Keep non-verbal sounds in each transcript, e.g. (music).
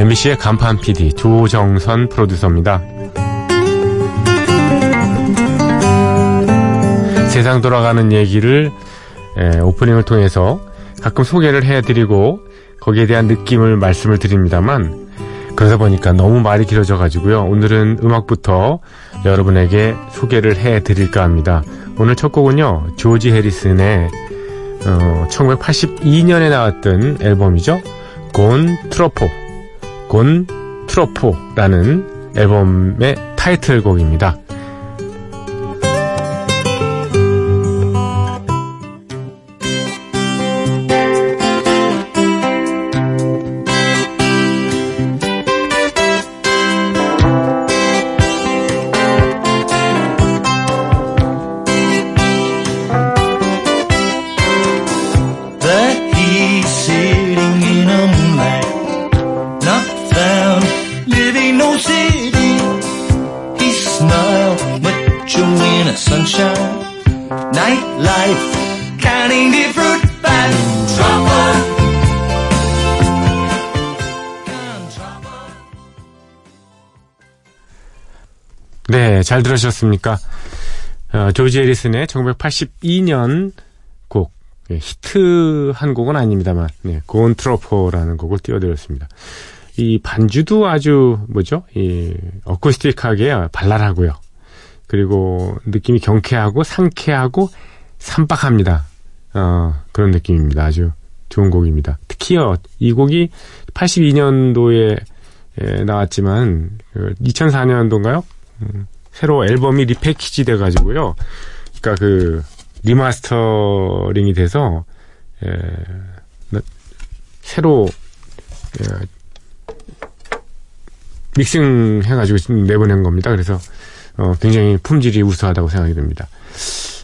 MBC의 간판 PD 조정선 프로듀서입니다. 세상 돌아가는 얘기를 에, 오프닝을 통해서 가끔 소개를 해드리고 거기에 대한 느낌을 말씀을 드립니다만 그러다 보니까 너무 말이 길어져 가지고요. 오늘은 음악부터 여러분에게 소개를 해 드릴까 합니다. 오늘 첫 곡은요. 조지 해리슨의 어, 1982년에 나왔던 앨범이죠. 곤 트로포 곤 트로포라는 앨범의 타이틀곡입니다. Sunshine, nightlife, counting the fruit by trouble. 네, 잘 들으셨습니까? 어, 조지 해리슨의 1982년 곡, 예, 히트한 곡은 아닙니다만, 네, 곤 트로포라는 곡을 띄워드렸습니다. 이 반주도 아주, 뭐죠? 이, 어쿠스틱하게 발랄하고요. 그리고 느낌이 경쾌하고 상쾌하고 산박합니다. 어, 그런 느낌입니다. 아주 좋은 곡입니다. 특히요, 이 곡이 82년도에 나왔지만, 2004년도인가요? 새로 앨범이 리패키지 돼가지고요. 그러니까 그 리마스터링이 돼서 에, 나- 새로 에, 믹싱 해가지고 내보낸 겁니다. 그래서 어, 굉장히 품질이 우수하다고 생각이 듭니다.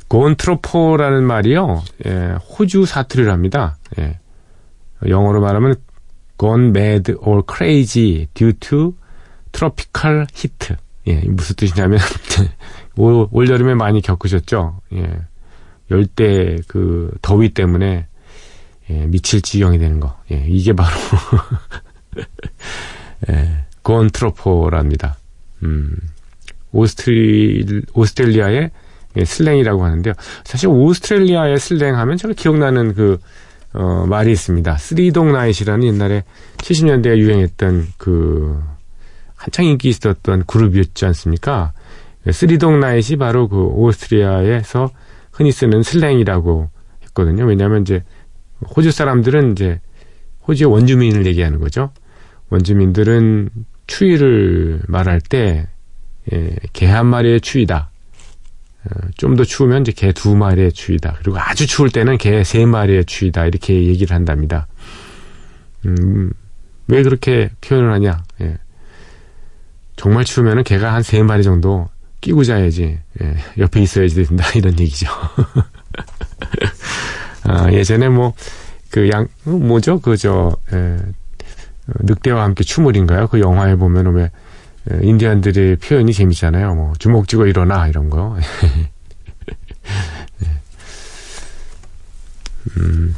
곤트로포라는 말이요, 예, 호주 사투리랍니다. 예. 영어로 말하면 gone mad or crazy due to tropical heat. 예, 무슨 뜻이냐면 (laughs) 올, 올 여름에 많이 겪으셨죠. 예, 열대 그 더위 때문에 예, 미칠 지경이 되는 거. 예, 이게 바로 (laughs) 예, gone troppo랍니다. 음, 오스트리 오스트레일리아의 예, 슬랭이라고 하는데요. 사실 오스트레일리아의 슬랭 하면 제가 기억나는 그 어, 말이 있습니다. Three Dog Night이라는 옛날에 70년대에 유행했던 그 한창 인기 있었던 그룹이었지 않습니까? 네, 쓰리동 나잇이 바로 그 오스트리아에서 흔히 쓰는 슬랭이라고 했거든요. 왜냐하면 이제 호주 사람들은 이제 호주의 원주민을 얘기하는 거죠. 원주민들은 추위를 말할 때 예, 개 한 마리의 추위다. 어, 좀더 추우면 이제 개 두 마리의 추위다. 그리고 아주 추울 때는 개 세 마리의 추위다. 이렇게 얘기를 한답니다. 음, 왜 그렇게 표현을 하냐? 예. 정말 추우면은 개가 한 세 마리 정도 끼고 자야지. 예, 옆에 있어야지 된다. (laughs) 이런 얘기죠. (laughs) 아, 예전에 뭐, 그 양, 어, 뭐죠? 그, 저, 예, 어, 늑대와 함께 추물인가요? 그 영화에 보면 왜, 예, 인디언들의 표현이 재밌잖아요. 뭐, 주먹 쥐고 일어나, 이런 거. (laughs) 예. 음,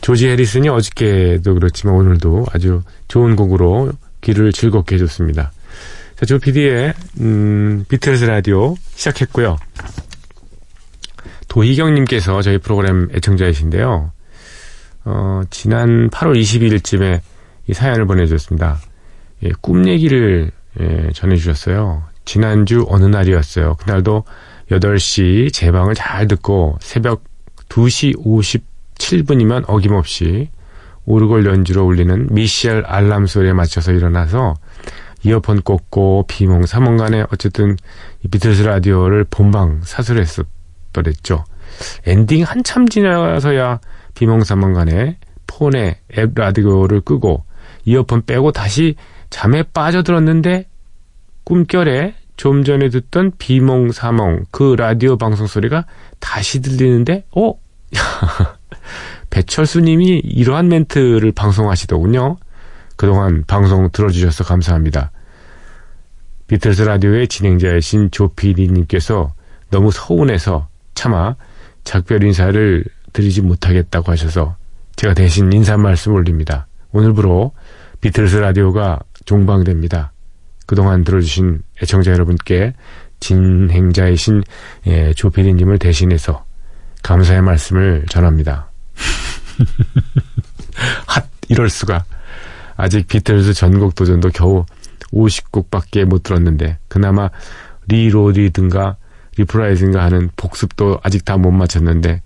조지 해리슨이 어저께도 그렇지만 오늘도 아주 좋은 곡으로 귀를 즐겁게 해줬습니다. 자, 조 PD의, 음, 비틀스 라디오 시작했고요. 도희경님께서 저희 프로그램 애청자이신데요. 어, 지난 8월 22일쯤에 이 사연을 보내주셨습니다. 예, 꿈 얘기를 예, 전해주셨어요. 지난주 어느 날이었어요. 그날도 8시 제 방을 잘 듣고 새벽 2시 57분이면 어김없이 오르골 연주로 울리는 미셸 알람 소리에 맞춰서 일어나서 이어폰 꽂고 비몽사몽간에 어쨌든 이 비틀스 라디오를 본방 사수했었더랬죠. 엔딩 한참 지나서야 비몽사몽간에 폰에 앱 라디오를 끄고 이어폰 빼고 다시 잠에 빠져들었는데 꿈결에 좀 전에 듣던 비몽사몽 그 라디오 방송 소리가 다시 들리는데, 어? (laughs) 배철수님이 이러한 멘트를 방송하시더군요. 그동안 방송 들어주셔서 감사합니다. 비틀스 라디오의 진행자이신 조피디님께서 너무 서운해서 차마 작별 인사를 드리지 못하겠다고 하셔서 제가 대신 인사 말씀 올립니다. 오늘부로 비틀스 라디오가 종방됩니다. 그동안 들어주신 애청자 여러분께 진행자이신 예, 조피디님을 대신해서 감사의 말씀을 전합니다. (laughs) 핫 이럴 수가 아직 비틀즈 전곡 도전도 겨우 50곡밖에 못 들었는데 그나마 reload든가 reprise인가 하는 복습도 아직 다 못 마쳤는데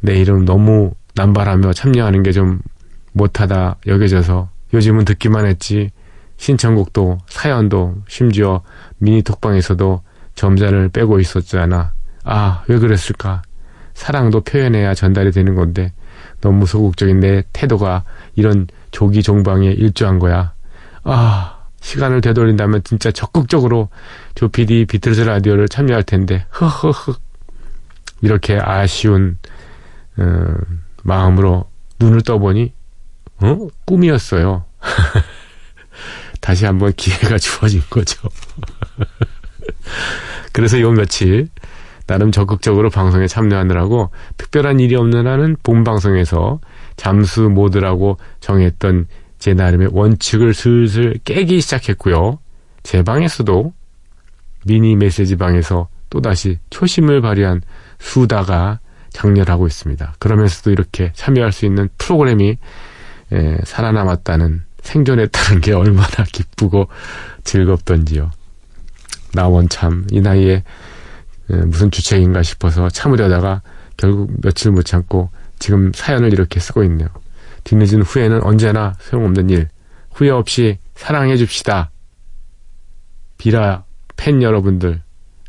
내 이름 너무 남발하며 참여하는 게 좀 뭣하다 여겨져서 요즘은 듣기만 했지 신청곡도 사연도 심지어 미니 톡방에서도 점자를 빼고 있었잖아. 아, 왜 그랬을까? 사랑도 표현해야 전달이 되는 건데 너무 소극적인 내 태도가 이런 조기 종방에 일조한 거야. 아, 시간을 되돌린다면 진짜 적극적으로 조피디 비틀즈 라디오를 참여할 텐데, 흐흐흐. 이렇게 아쉬운, 어, 마음으로 눈을 떠보니, 어? 꿈이었어요. (laughs) 다시 한번 (laughs) 기회가 주어진 거죠. (laughs) 그래서 요 며칠, 나름 적극적으로 방송에 참여하느라고 특별한 일이 없는 한은 본 방송에서 잠수 모드라고 정했던 제 나름의 원칙을 슬슬 깨기 시작했고요. 제 방에서도 미니 메시지 방에서 또다시 초심을 발휘한 수다가 장렬하고 있습니다. 그러면서도 이렇게 참여할 수 있는 프로그램이 에, 살아남았다는 생존했다는 게 얼마나 기쁘고 즐겁던지요. 나 원 참 이 나이에 에, 무슨 주책인가 싶어서 참으려다가 결국 며칠 못 참고 지금 사연을 이렇게 쓰고 있네요. 뒤늦은 후회는 언제나 소용없는 일. 후회 없이 사랑해 줍시다. 비라 팬 여러분들.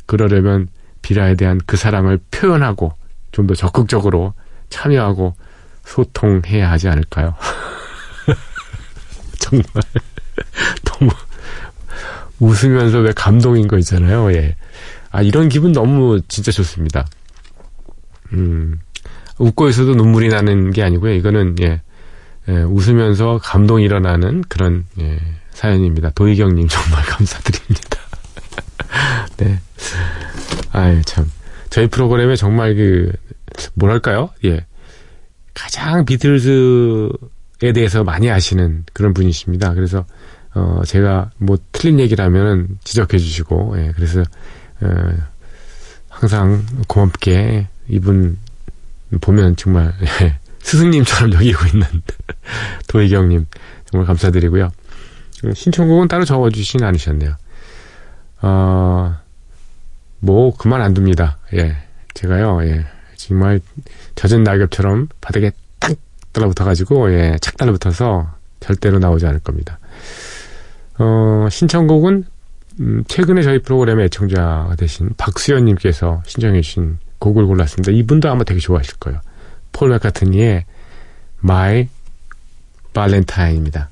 그러려면 비라에 대한 그 사랑을 표현하고 좀 더 적극적으로 참여하고 소통해야 하지 않을까요? (laughs) (laughs) 정말 너무 웃으면서 왜 감동인 거 있잖아요. 예. 아 이런 기분 너무 진짜 좋습니다. 음 웃고 있어도 눈물이 나는 게 아니고요. 이거는 예, 예 웃으면서 감동이 일어나는 그런 예, 사연입니다. 도희경 님 정말 (laughs) 감사드립니다. (laughs) 네. 아유 참 저희 프로그램에 정말 그 뭐랄까요? 예 가장 비틀즈 에 대해서 많이 아시는 그런 분이십니다. 그래서 어 제가 뭐 틀린 하면 지적해 주시고 예 그래서 어 항상 고맙게 이분 보면 정말 예, 스승님처럼 여기고 있는 (laughs) 도희경님 정말 감사드리고요. 신청곡은 따로 적어주진 않으셨네요. 어, 뭐 그만 안 둡니다. 예, 제가요, 예, 정말 젖은 낙엽처럼 바닥에 딱 달라붙어가지고 예, 착 달라붙어서 절대로 나오지 않을 겁니다. 어, 신청곡은 음, 최근에 저희 프로그램의 애청자가 되신 박수연님께서 신청해주신 곡을 골랐습니다. 이분도 아마 되게 좋아하실 거예요. 폴 맥카트니의 My Valentine입니다.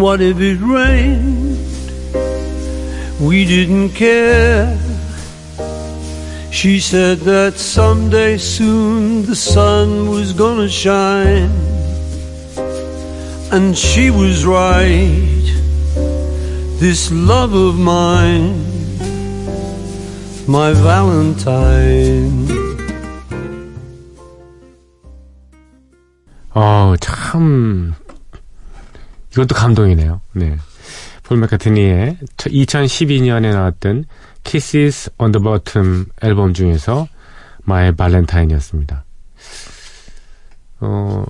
What if it rained? We didn't care. She said that someday soon the sun was gonna shine. And she was right. This love of mine, my Valentine. Oh, 어, 참, 이것도 감동이네요. 네. 폴 맥카트니의 2012년에 나왔던 Kisses on the Bottom 앨범 중에서 My Valentine이었습니다. 어,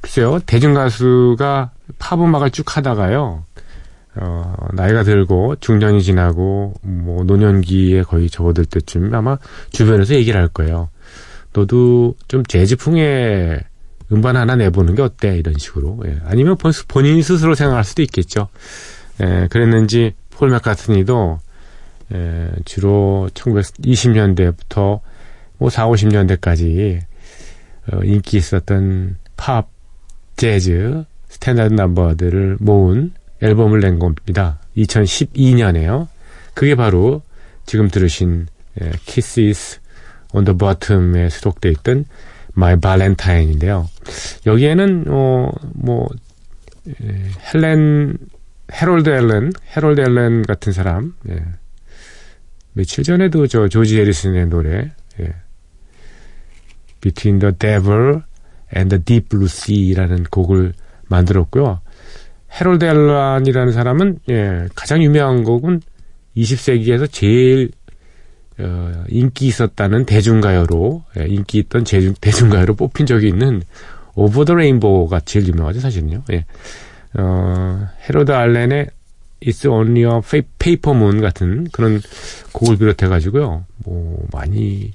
글쎄요, 대중가수가 팝 음악을 쭉 하다가요, 어, 나이가 들고 중년이 지나고 뭐 노년기에 거의 접어들 때쯤 아마 주변에서 얘기를 할 거예요. 너도 좀 재즈풍의 음반 하나 내보는 게 어때? 이런 식으로. 예. 아니면 본인 스스로 생각할 수도 있겠죠. 예, 그랬는지 폴 맥카트니도 에, 주로 1920년대부터 뭐 4, 50년대까지 어, 인기 있었던 팝, 재즈, 스탠다드 넘버들을 모은 앨범을 낸 겁니다. 2012년에요. 그게 바로 지금 들으신 에, Kisses on the Bottom에 수록되어 있던 My Valentine인데요. 여기에는 어 뭐 헬렌 해롤드 앨런 해롤드 앨런 같은 사람 예. 며칠 전에도 저 조지 해리슨의 노래 예. Between the Devil and the Deep Blue Sea라는 곡을 만들었고요. 해롤드 앨런이라는 사람은 예, 가장 유명한 곡은 20세기에서 제일 어, 인기 있었다는 대중가요로 예, 인기 있던 제중, 대중가요로 (laughs) 뽑힌 적이 있는 Over the Rainbow가 제일 유명하죠 사실은요. 예. 어, 헤로드 알렌의 It's Only a Paper Moon 같은 그런 곡을 비롯해 가지고요. 뭐 많이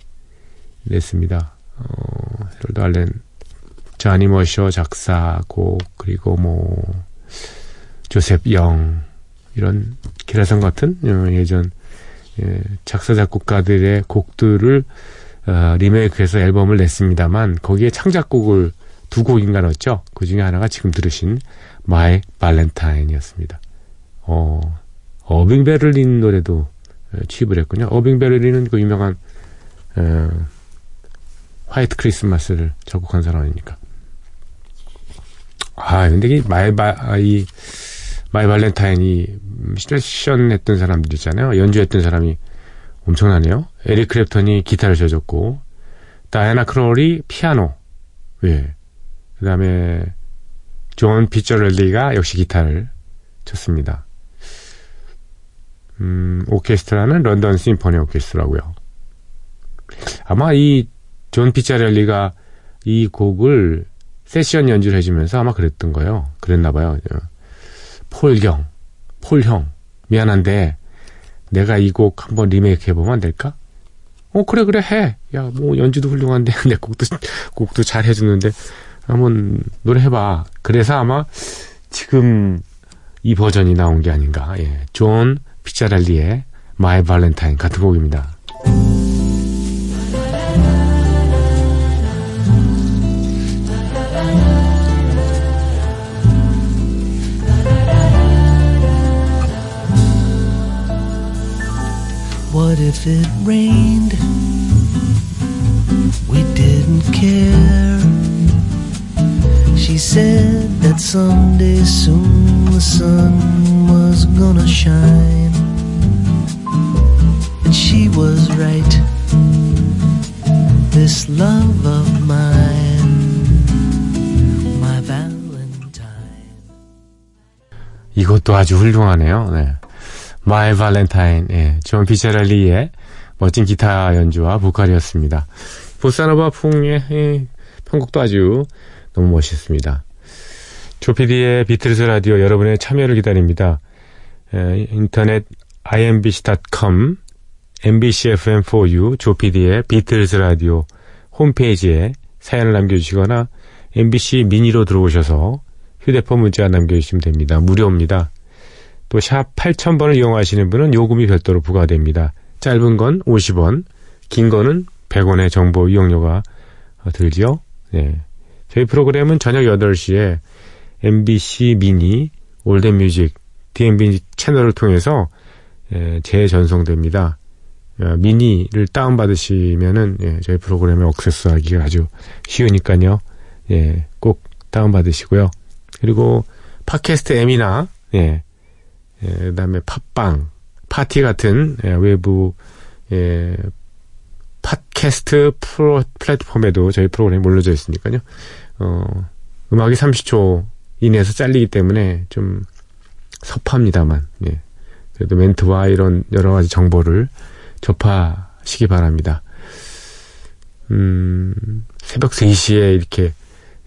냈습니다. 어, 헤로드 알렌 자니 머셔 작사곡 그리고 뭐 조셉 영 이런 기라성 같은 어, 예전 예, 작사 작곡가들의 곡들을 어, 리메이크해서 앨범을 냈습니다만 거기에 창작곡을 두 곡인가 넣었죠. 그 중에 하나가 지금 들으신 My Valentine이었습니다. 어, 어빙 베를린 노래도 취입을 했군요. 어빙 베를린은 그 유명한 어, White Christmas를 작곡한 사람이니까. 아, 근데 이 My Va, 아, 이 My Valentine이 세션 했던 사람들 있잖아요. 연주했던 사람이 엄청나네요. 에릭 크랩턴이 기타를 쳐줬고, 다이애나 크롤이 피아노, 예. 그 다음에 존 피처럴리가 역시 기타를 쳤습니다. 음, 오케스트라는 런던 심포니 오케스트라고요. 아마 이 존 피처럴리가 이 곡을 세션 연주를 해주면서 아마 그랬던 거예요. 그랬나 봐요. 폴경, 폴형, 미안한데 내가 이 곡 한번 리메이크 해보면 안 될까? 어 그래 그래 해. 야 뭐 연주도 훌륭한데 (laughs) 내 곡도 곡도 잘 해주는데 한번 노래 해봐. 그래서 아마 지금 이 버전이 나온 게 아닌가. 예. 존 피자랄리의 My Valentine 같은 곡입니다. What if it rained? We didn't care. She said that someday soon the sun was gonna shine. And she was right. This love of mine, my Valentine. 이것도 아주 훌륭하네요. 네. My Valentine, 예, 존 피체랄리의 멋진 기타 연주와 보컬이었습니다. 보사노바 풍의 예, 편곡도 아주 너무 멋있습니다. 조피디의 비틀스 라디오 여러분의 참여를 기다립니다. 에, 인터넷 imbc.com, mbcfm4u, 조피디의 비틀스 라디오 홈페이지에 사연을 남겨주시거나 MBC 미니로 들어오셔서 휴대폰 문자 남겨주시면 됩니다. 무료입니다. 또 샵 8000번을 이용하시는 분은 요금이 별도로 부과됩니다. 짧은 건 50원, 긴 거는 100원의 정보 이용료가 들지요. 네. 저희 프로그램은 저녁 8시에 MBC 미니 Old Music DMB 채널을 통해서 예, 재전송됩니다. 어, 미니를 다운받으시면은 예, 저희 프로그램에 access하기가 아주 쉬우니까요. 예, 꼭 다운받으시고요. 그리고 팟캐스트 M이나 예, 예, 그다음에 팟빵, 파티 같은 예, 외부 예, 팟캐스트 프로, 플랫폼에도 저희 프로그램이 몰려져 있으니까요. 어, 음악이 30초 이내에서 잘리기 때문에 좀 섭합니다만, 예. 그래도 멘트와 이런 여러 가지 정보를 접하시기 바랍니다. 음, 새벽 3시에 이렇게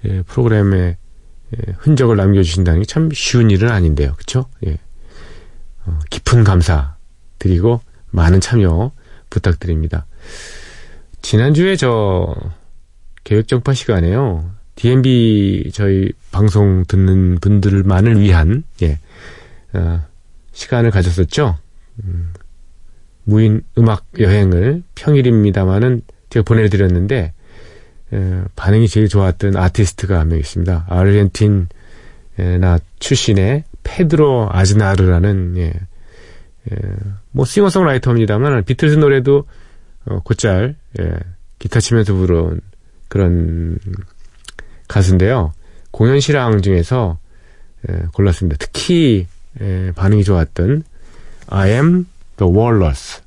예, 프로그램에 예, 흔적을 남겨주신다는 게 참 쉬운 일은 아닌데요. 그쵸? 예. 어, 깊은 감사 드리고 많은 참여 부탁드립니다. 지난주에 저 계획정파 시간에요. DMB 저희 방송 듣는 분들만을 위한 예 어, 시간을 가졌었죠. 음, 무인 음악 여행을 평일입니다만은 제가 보내드렸는데 에, 반응이 제일 좋았던 아티스트가 한 명 있습니다. 아르헨티나 출신의 페드로 아즈나르라는 예, 예, 뭐 싱어송라이터입니다만 비틀즈 노래도 어, 곧잘 예, 기타 치면서 부른 그런 가수인데요. 공연 실황 중에서 예, 골랐습니다. 특히 예, 반응이 좋았던 I am the Walrus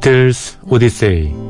비틀스 오디세이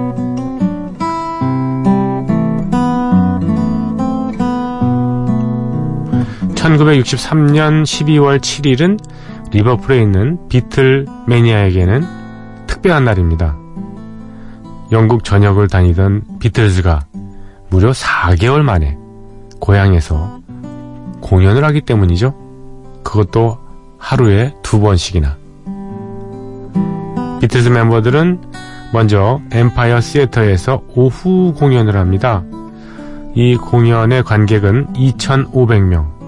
1963년 12월 7일은 리버풀에 있는 비틀 매니아에게는 특별한 날입니다. 영국 전역을 다니던 비틀즈가 무려 4개월 만에 고향에서 공연을 하기 때문이죠. 그것도 하루에 두 번씩이나. 비틀즈 멤버들은 먼저 엠파이어 시애터에서 오후 공연을 합니다. 이 공연의 관객은 2,500명.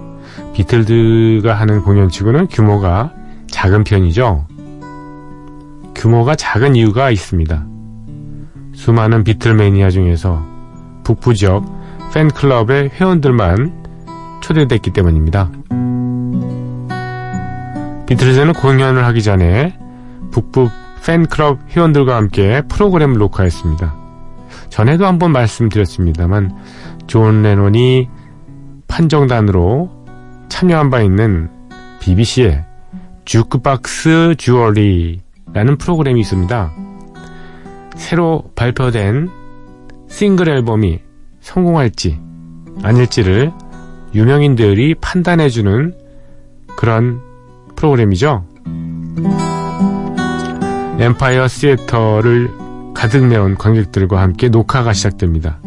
비틀즈가 하는 공연치고는 규모가 작은 편이죠. 규모가 작은 이유가 있습니다. 수많은 비틀 매니아 중에서 북부 지역 팬클럽의 회원들만 초대됐기 때문입니다. 비틀즈는 공연을 하기 전에 북부 팬클럽 회원들과 함께 프로그램을 녹화했습니다. 전에도 한번 말씀드렸습니다만 존 레논이 판정단으로 참여한 바 있는 BBC의 Juke Box Jury라는 프로그램이 있습니다. 새로 발표된 싱글 앨범이 성공할지 아닐지를 유명인들이 판단해주는 그런 프로그램이죠. Empire Theater를 가득 메운 관객들과 함께 녹화가 시작됩니다.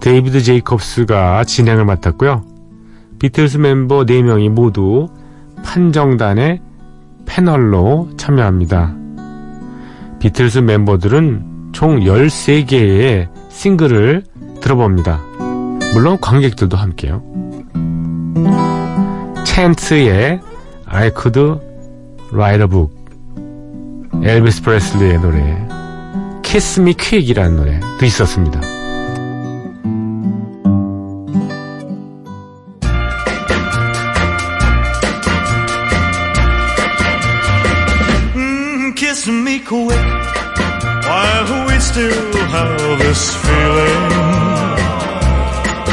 데이비드 제이콥스가 진행을 맡았고요. 비틀스 멤버 4명이 모두 판정단의 패널로 참여합니다. 비틀스 멤버들은 총 13개의 싱글을 들어봅니다. 물론 관객들도 함께요. 챈츠의 I Could Write a Book 엘비스 프레슬리의 노래 Kiss Me Quick이라는 노래도 있었습니다. This feeling.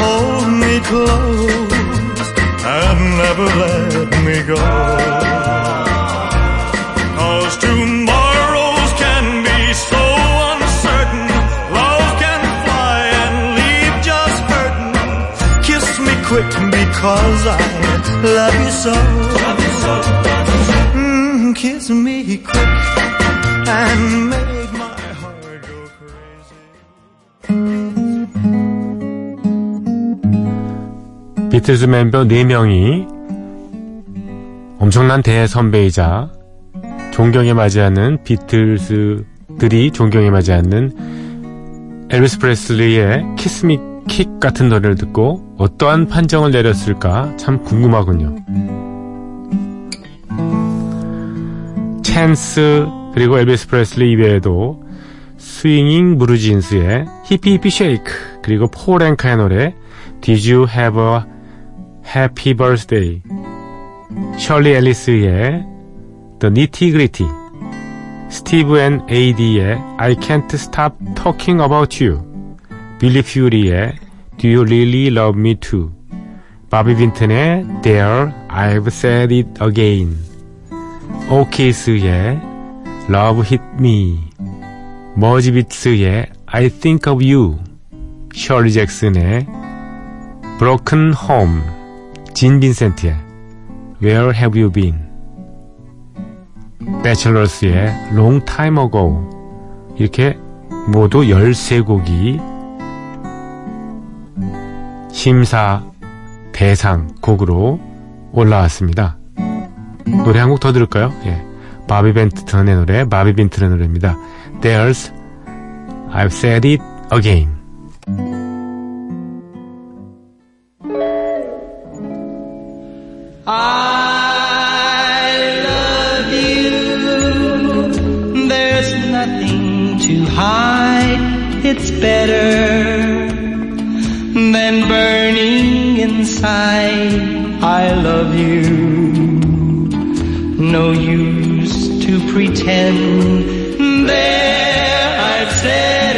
Hold me close and never let me go. Cause tomorrows can be so uncertain. Love can fly and leave just hurting. Kiss me quick because I love you so. Mm, kiss me quick and make 비틀즈 멤버 4명이 엄청난 대선배이자 존경해 마지않는 비틀즈들이 존경해 마지않는 엘비스 프레슬리의 Kiss Me Quick 같은 노래를 듣고 어떠한 판정을 내렸을까 참 궁금하군요. Chants 그리고 엘비스 프레슬리 이외에도 Swinging Blue Jeans의 Hippy Hippy Shake 그리고 폴 앵카의 노래 Did You Have a Happy Birthday 셜리 앨리스의 The Nitty Gritty 스티브 앤 에이디의 I Can't Stop Talking About You 빌리 퓨리의 Do You Really Love Me Too 바비 빈튼의 There I've Said It Again 오케이스의 Love Hit Me 머지비츠의 I Think of You 셜리 잭슨의 Broken Home 진 빈센트의 Where Have You Been 배첼러스의 Long Time Ago 이렇게 모두 13곡이 심사 대상 곡으로 올라왔습니다. 노래 한 곡 더 들을까요? 예. 바비 벤튼의 노래, 바비 빈튼의 노래입니다. There's I've said it again. Than burning inside. I love you. No use to pretend. There, I've said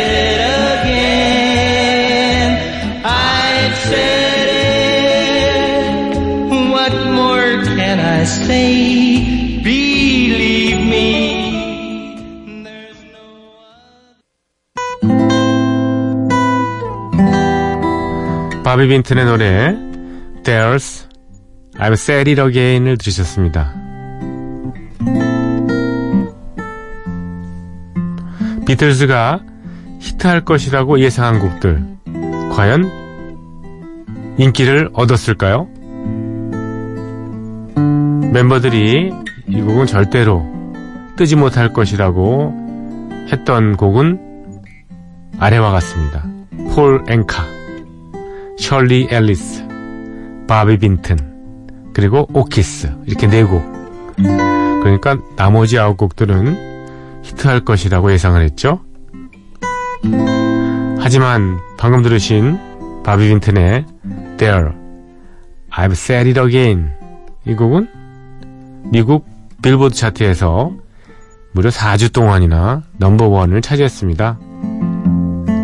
바비 빈튼의 노래 There's I've said it again을 들으셨습니다. 비틀즈가 히트할 것이라고 예상한 곡들 과연 인기를 얻었을까요? 멤버들이 이 곡은 절대로 뜨지 못할 것이라고 했던 곡은 아래와 같습니다. 폴 앵카, 셜리 앨리스, 바비 빈튼, 그리고 오키스 이렇게 네 곡. 그러니까 나머지 아홉 곡들은 히트할 것이라고 예상을 했죠. 하지만 방금 들으신 바비 빈튼의 There, I've Said It Again 이 곡은 미국 빌보드 차트에서 무려 4주 동안이나 넘버원을 차지했습니다.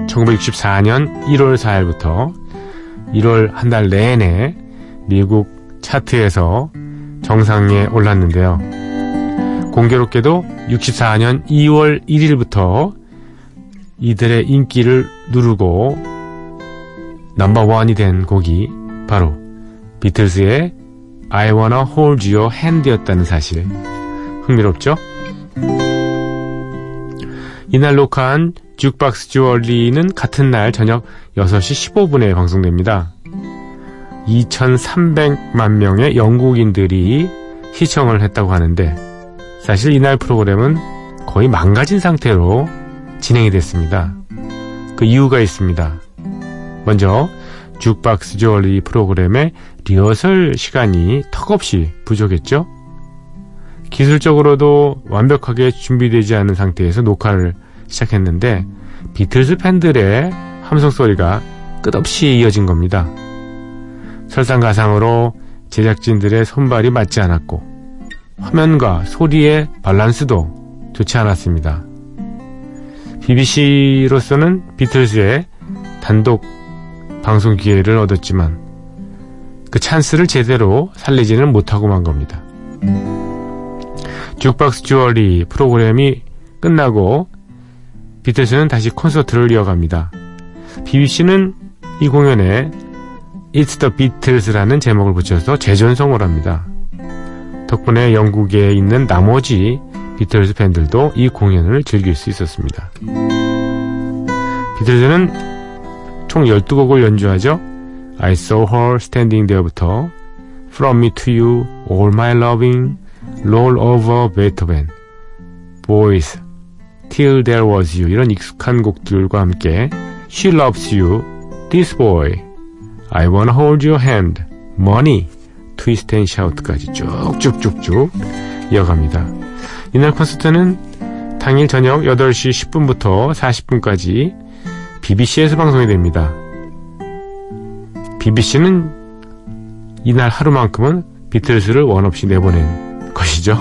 1964년 1월 4일부터 1월 한 달 내내 미국 차트에서 정상에 올랐는데요. 공교롭게도 64년 2월 1일부터 이들의 인기를 누르고 넘버원이 된 곡이 바로 비틀즈의 I Wanna Hold Your Hand였다는 사실 흥미롭죠? 이날 녹화한 죽박스 주얼리는 같은 날 저녁 6시 15분에 방송됩니다. 2,300만 명의 영국인들이 시청을 했다고 하는데 사실 이날 프로그램은 거의 망가진 상태로 진행이 됐습니다. 그 이유가 있습니다. 먼저 죽박스 주얼리 프로그램의 리허설 시간이 턱없이 부족했죠. 기술적으로도 완벽하게 준비되지 않은 상태에서 녹화를 시작했는데 비틀즈 팬들의 함성 소리가 끝없이 이어진 겁니다. 설상가상으로 제작진들의 손발이 맞지 않았고 화면과 소리의 밸런스도 좋지 않았습니다. BBC로서는 비틀즈의 단독 방송 기회를 얻었지만 그 찬스를 제대로 살리지는 못하고 만 겁니다. 죽박스 주얼리 프로그램이 끝나고 비틀즈는 다시 콘서트를 이어갑니다. BBC는 이 공연에 It's the Beatles라는 제목을 붙여서 재전송을 합니다. 덕분에 영국에 있는 나머지 비틀즈 팬들도 이 공연을 즐길 수 있었습니다. 비틀즈는 총 12곡을 연주하죠. I saw her standing there부터 From me to you, all my loving, roll over Beethoven, boys, till there was you 이런 익숙한 곡들과 함께 She loves you, this boy, I wanna hold your hand, money, twist and shout까지 쭉쭉쭉쭉 이어갑니다. 이날 콘서트는 당일 저녁 8시 10분부터 40분까지 BBC에서 방송이 됩니다. BBC는 이날 하루만큼은 비틀즈를 원 없이 내보낸 것이죠.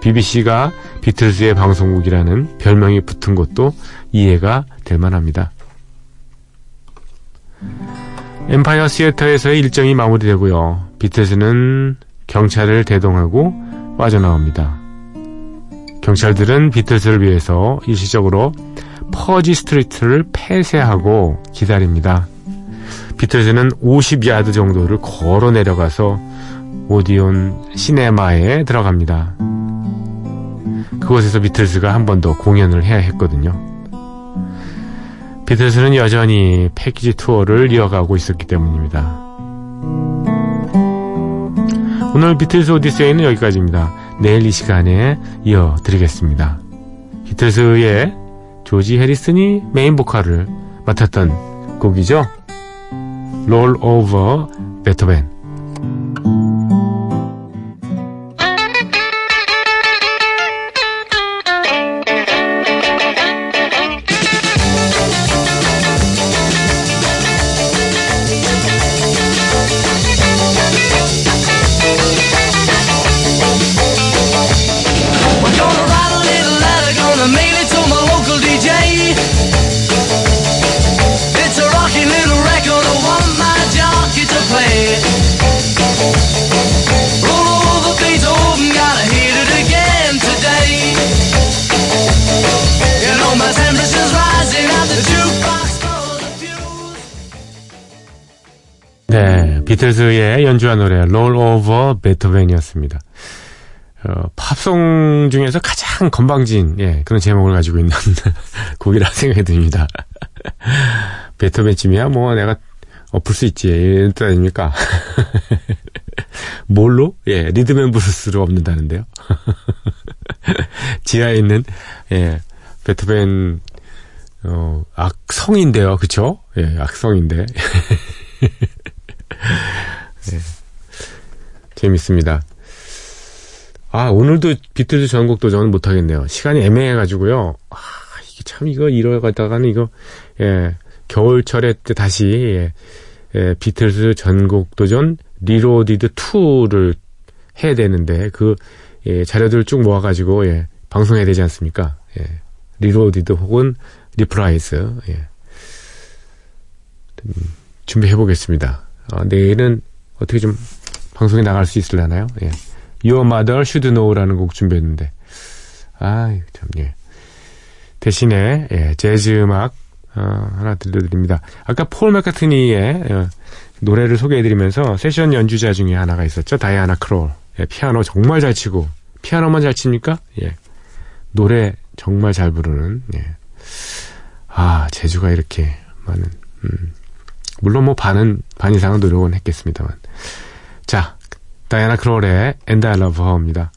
BBC가 비틀즈의 방송국이라는 별명이 붙은 것도 이해가 될 만합니다. 엠파이어 시애터에서의 일정이 마무리되고요. 비틀즈는 경찰을 대동하고 빠져나옵니다. 경찰들은 비틀즈를 위해서 일시적으로 Pudsey Street를 폐쇄하고 기다립니다. 비틀즈는 50야드 정도를 걸어 내려가서 Odeon Cinema에 들어갑니다. 그곳에서 비틀즈가 한 번 더 공연을 해야 했거든요. 비틀즈는 여전히 패키지 투어를 이어가고 있었기 때문입니다. 오늘 비틀즈 오디세이는 여기까지입니다. 내일 이 시간에 이어드리겠습니다. 비틀즈의 조지 해리슨이 메인 보컬을 맡았던 곡이죠. Roll Over 비틀즈의 연주한 노래 Roll Over Beethoven이었습니다. 어, 팝송 중에서 가장 건방진 예, 그런 제목을 가지고 있는 (laughs) 곡이라 생각이 듭니다. (laughs) 베토벤쯤이야 뭐 내가 엎을 수 있지 이런 뜻 아닙니까? (laughs) 뭘로? 예, Rhythm and Blues로 엎는다는데요. 지하에 있는 예, 베토벤 어, 악성인데요, 그쵸? 예, 악성인데. 예, 재밌습니다. 아, 오늘도 비틀즈 전곡도 저는 못하겠네요. 시간이 애매해가지고요. 아, 이게 참, 이거 이러다가는 이거, 예, 겨울철에 때 다시, 예, 예, 비틀즈 전곡 도전 Reloaded 2를 해야 되는데, 그, 예, 자료들을 쭉 모아가지고, 예, 방송해야 되지 않습니까? 예, Reloaded 혹은 Reprise, 예. 음, 준비해보겠습니다. 어, 내일은 어떻게 좀 방송에 나갈 수 있을려나요? 예. Your Mother Should Know라는 곡 준비했는데, 아, 참, 예. 대신에, 예, 재즈 음악, 어, 하나 들려드립니다. 아까 폴 맥카트니의 어, 노래를 소개해드리면서 세션 연주자 중에 하나가 있었죠. 다이아나 크롤. 예, 피아노 정말 잘 치고, 피아노만 잘 칩니까? 예. 노래 정말 잘 부르는, 예. 아, 재주가 이렇게 많은, 음. 물론 뭐 반은, 반 이상은 노력은 했겠습니다만. 자, 다이아나 크롤의 And I Love Her입니다.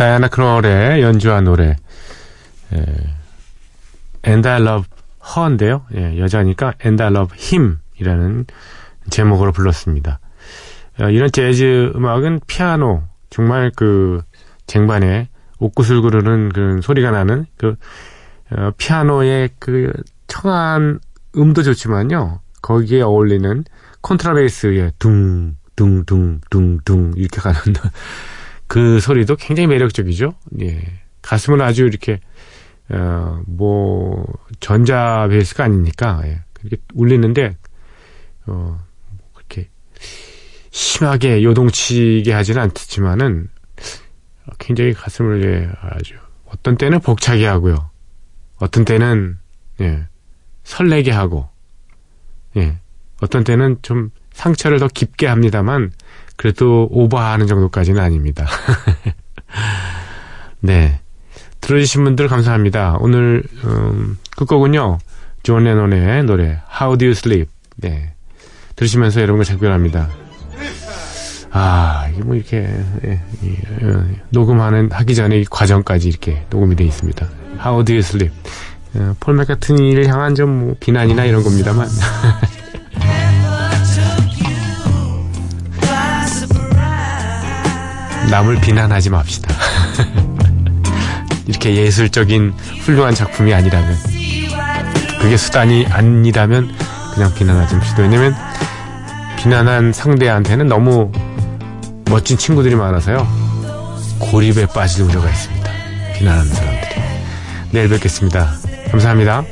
다이아나 크롤의 연주한 노래 에, And I Love Her인데요. 예, 여자니까 And I Love Him이라는 제목으로 불렀습니다. 어, 이런 재즈 음악은 피아노 정말 그 쟁반에 옥구슬 구르는 그런 소리가 나는 그 어, 피아노의 그 청한 음도 좋지만요. 거기에 어울리는 콘트라베이스의 둥, 둥, 둥, 둥, 둥 이렇게 가는 (laughs) 그 소리도 굉장히 매력적이죠. 예. 가슴을 아주 이렇게 어, 뭐 전자 베이스가 아니니까 예. 이렇게 울리는데 어, 그렇게 심하게 요동치게 하지는 않지만은 굉장히 가슴을 예, 아주 어떤 때는 벅차게 하고요. 어떤 때는 예, 설레게 하고 예, 어떤 때는 좀 상처를 더 깊게 합니다만 그래도 오버하는 정도까지는 아닙니다. (laughs) 네. 들어주신 분들 감사합니다. 오늘 음, 끝곡은요. 존 레논의 노래 How Do You Sleep 네. 들으시면서 여러분과 작별합니다. 아, 이게 뭐 이렇게 예, 예, 예, 녹음하는 하기 전에 이 과정까지 이렇게 녹음이 되어 있습니다. How do you sleep? 어, 폴 맥카트니를 향한 좀 뭐 비난이나 이런 겁니다만 (laughs) 남을 비난하지 맙시다. (laughs) 이렇게 예술적인 훌륭한 작품이 아니라면 그게 수단이 아니라면 그냥 비난하지 맙시다. 왜냐면 비난한 상대한테는 너무 멋진 친구들이 많아서요. 고립에 빠질 우려가 있습니다. 비난하는 사람들이. 내일 뵙겠습니다. 감사합니다.